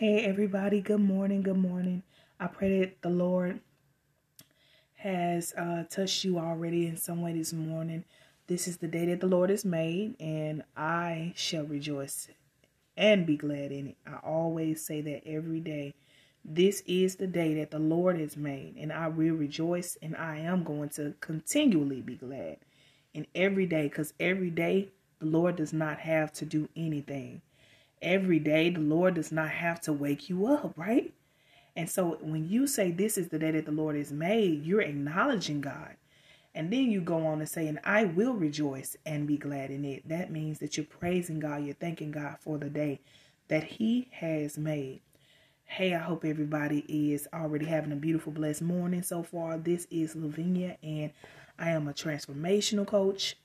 Hey, everybody. Good morning. Good morning. I pray that the Lord has uh, touched you already in some way this morning. This is the day that the Lord has made, and I shall rejoice and be glad in it. I always say that every day. This is the day that the Lord has made, and I will rejoice, and I am going to continually be glad in every day because every day the Lord does not have to do anything every day. The Lord does not have to wake you up, right? And so when you say this is the day that the Lord has made, you're acknowledging God. And then you go on to say, and I will rejoice and be glad in it. That means that you're praising God, you're thanking God for the day that He has made. Hey, I hope everybody is already having a beautiful, blessed morning so far. This is Lavinia, and I am a transformational coach.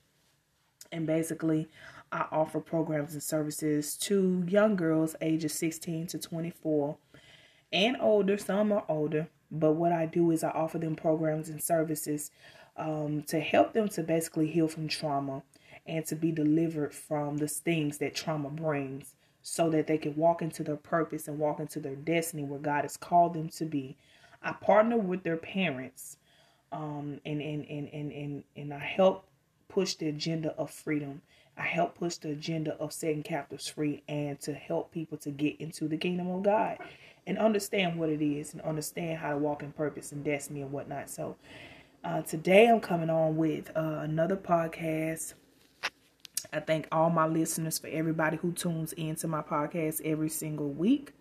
And basically, I offer programs and services to young girls ages 16 to 24 and older. Some are older, but what I do is I offer them programs and services um, to help them to basically heal from trauma and to be delivered from the things that trauma brings so that they can walk into their purpose and walk into their destiny where God has called them to be. I partner with their parents um, and, and, and, and, and, and I help push the agenda of freedom I help push the agenda of setting captives free and to help people to get into the kingdom of God and understand what it is and understand how to walk in purpose and destiny and whatnot. So uh, today I'm coming on with uh, another podcast. I thank all my listeners for everybody who tunes into my podcast every single week.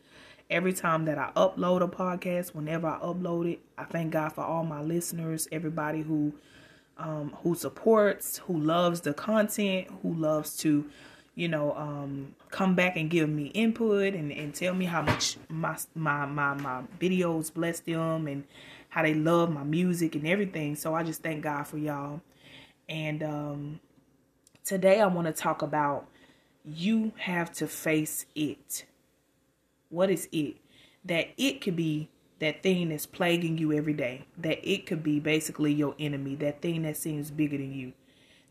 Every time that I upload a podcast, whenever I upload it, I thank God for all my listeners, everybody who um, who supports, who loves the content, who loves to, you know, um, come back and give me input and, and tell me how much my, my, my, my videos bless them and how they love my music and everything. So I just thank God for y'all. And um, today I want to talk about you have to face it. What is it? That it could be that thing that's plaguing you every day, that it could be basically your enemy, that thing that seems bigger than you,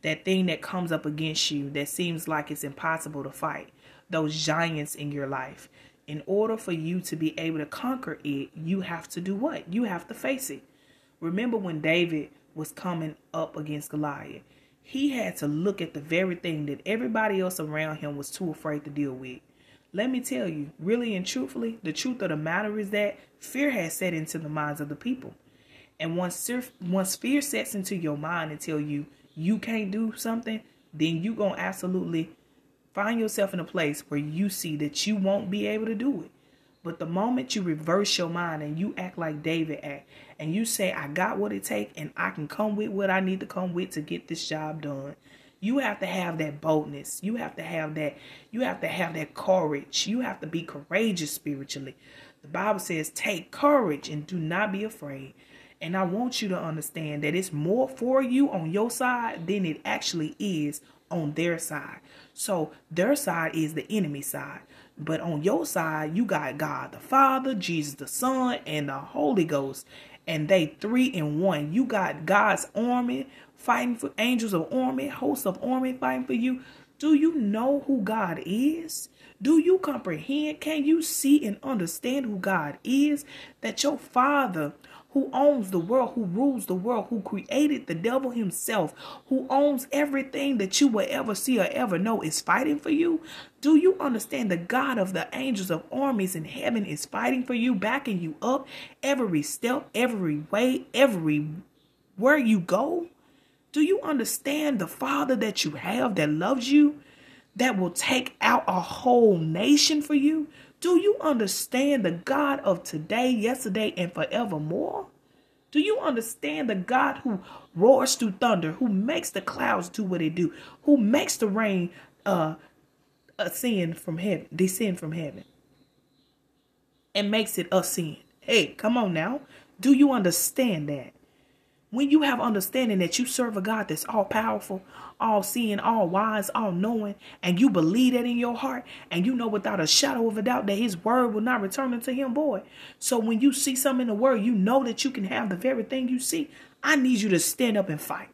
that thing that comes up against you that seems like it's impossible to fight, those giants in your life. In order for you to be able to conquer it, you have to do what? You have to face it. Remember when David was coming up against Goliath? He had to look at the very thing that everybody else around him was too afraid to deal with. Let me tell you, really and truthfully, the truth of the matter is that fear has set into the minds of the people. And once once fear sets into your mind and tell you you can't do something, then you going to absolutely find yourself in a place where you see that you won't be able to do it. But the moment you reverse your mind and you act like David act and you say I got what it take and I can come with what I need to come with to get this job done, you have to have that boldness. You have to have that you have to have that courage. You have to be courageous spiritually. The Bible says take courage and do not be afraid. And I want you to understand that it's more for you on your side than it actually is on their side. So their side is the enemy side. But on your side, you got God the Father, Jesus the Son, and the Holy Ghost. And they three in one. You got God's army fighting for angels of army, hosts of army fighting for you. Do you know who God is? Do you comprehend? Can you see and understand who God is? That your Father, who owns the world, who rules the world, who created the devil himself, who owns everything that you will ever see or ever know, is fighting for you? Do you understand the God of the angels of armies in heaven is fighting for you, backing you up every step, every way, every where you go? Do you understand the Father that you have that loves you, that will take out a whole nation for you? Do you understand the God of today, yesterday, and forevermore? Do you understand the God who roars through thunder, who makes the clouds do what they do, who makes the rain uh ascend from heaven, descend from heaven, and makes it ascend? Hey, come on now. Do you understand that? When you have understanding that you serve a God that's all powerful, all seeing, all wise, all knowing, and you believe that in your heart, and you know without a shadow of a doubt that his word will not return unto him, boy. So when you see something in the word, you know that you can have the very thing you see. I need you to stand up and fight.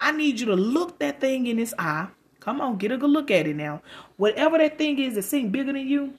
I need you to look that thing in its eye. Come on, get a good look at it now. Whatever that thing is that seems bigger than you,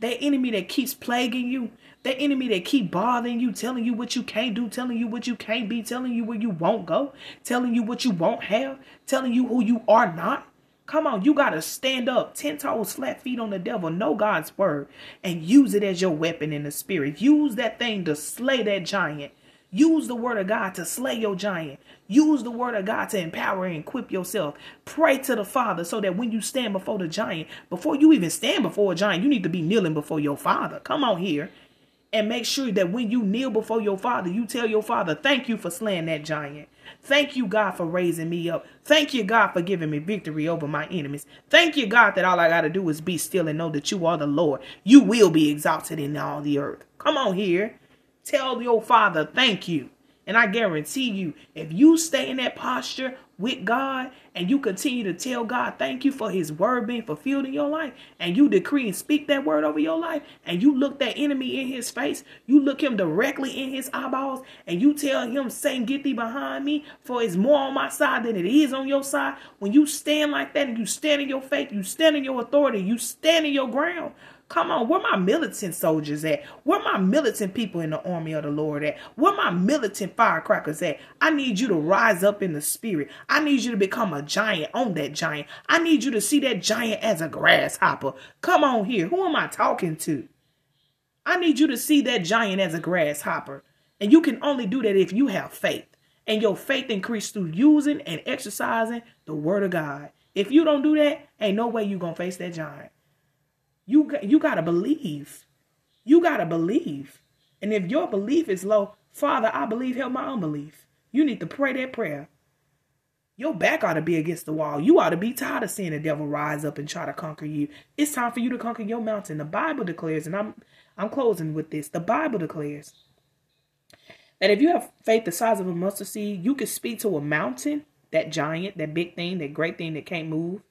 That enemy that keeps plaguing you, that enemy that keep bothering you, telling you what you can't do, telling you what you can't be, telling you where you won't go, telling you what you won't have, telling you who you are not. Come on, you got to stand up, 10 toes, flat feet on the devil, know God's word, and use it as your weapon in the spirit. Use that thing to slay that giant. Use the word of God to slay your giant. Use the word of God to empower and equip yourself. Pray to the Father so that when you stand before the giant, before you even stand before a giant, you need to be kneeling before your Father. Come on here. And make sure that when you kneel before your Father, you tell your Father, Thank you for slaying that giant. Thank you, God, for raising me up. Thank you, God, for giving me victory over my enemies. Thank you, God, that all I got to do is be still and know that you are the Lord. You will be exalted in all the earth. Come on here. Tell your father thank you. And I guarantee you, if you stay in that posture with God and you continue to tell God thank you for his word being fulfilled in your life, and you decree and speak that word over your life, and you look that enemy in his face, you look him directly in his eyeballs, and you tell him, Satan, get thee behind me, for it's more on my side than it is on your side. When you stand like that and you stand in your faith, you stand in your authority, you stand in your ground, Come on, where my militant soldiers at? Where my militant people in the army of the Lord at? Where my militant firecrackers at? I need you to rise up in the spirit. I need you to become a giant on that giant. I need you to see that giant as a grasshopper. Come on here. Who am I talking to? I need you to see that giant as a grasshopper. And you can only do that if you have faith. And your faith increased through using and exercising the word of God. If you don't do that, ain't no way you to face that giant. You you got to believe. You got to believe. And if your belief is low, Father, I believe, help my unbelief. You need to pray that prayer. Your back ought to be against the wall. You ought to be tired of seeing the devil rise up and try to conquer you. It's time for you to conquer your mountain. The Bible declares, and I'm I'm closing with this. The Bible declares that if you have faith the size of a mustard seed, you can speak to a mountain, that giant, that big thing, that great thing that can't move,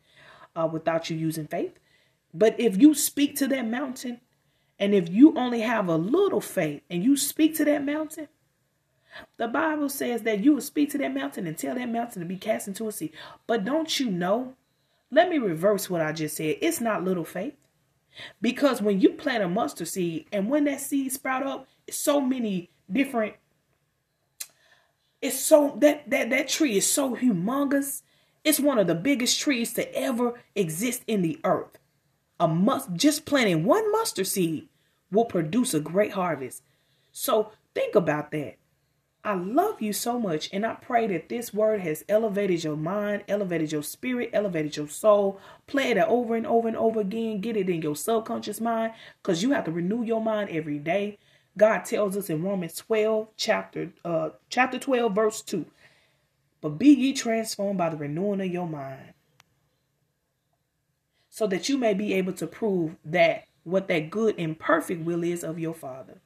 uh, without you using faith. But if you speak to that mountain, and if you only have a little faith and you speak to that mountain, the Bible says that you will speak to that mountain and tell that mountain to be cast into a sea. But don't you know? Let me reverse what I just said. It's not little faith. Because when you plant a mustard seed and when that seed sprout up, it's so many different it's so that that that tree is so humongous. It's one of the biggest trees to ever exist in the earth a must just planting one mustard seed will produce a great harvest. So think about that. I love you so much, and I pray that this word has elevated your mind, elevated your spirit, elevated your soul. Play it over and over and over again. Get it in your subconscious mind because you have to renew your mind every day. God tells us in Romans 12, chapter uh chapter 12, verse 2. But be ye transformed by the renewing of your mind so that you may be able to prove that what that good and perfect will is of your Father.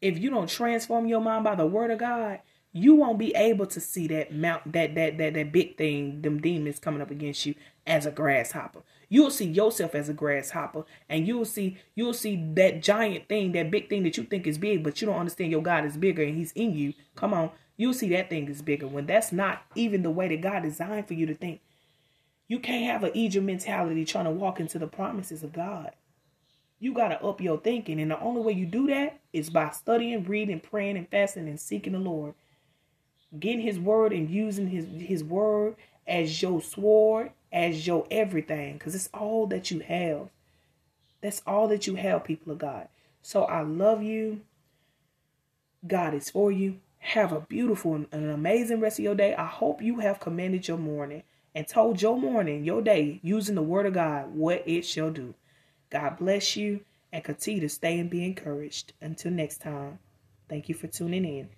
If you don't transform your mind by the word of God, you won't be able to see that mount that that that that big thing, them demons coming up against you as a grasshopper. You'll see yourself as a grasshopper, and you'll see you'll see that giant thing, that big thing that you think is big, but you don't understand your God is bigger and He's in you. Come on, you'll see that thing is bigger when that's not even the way that God designed for you to think. You can't have an Egypt mentality trying to walk into the promises of God. You got to up your thinking. And the only way you do that is by studying, reading, praying, and fasting and seeking the Lord. Getting his word and using his, his word as your sword, as your everything. Because it's all that you have. That's all that you have, people of God. So I love you. God is for you. Have a beautiful and an amazing rest of your day. I hope you have commanded your morning and told your morning, your day, using the word of God, what it shall do. God bless you and continue to stay and be encouraged. Until next time, thank you for tuning in.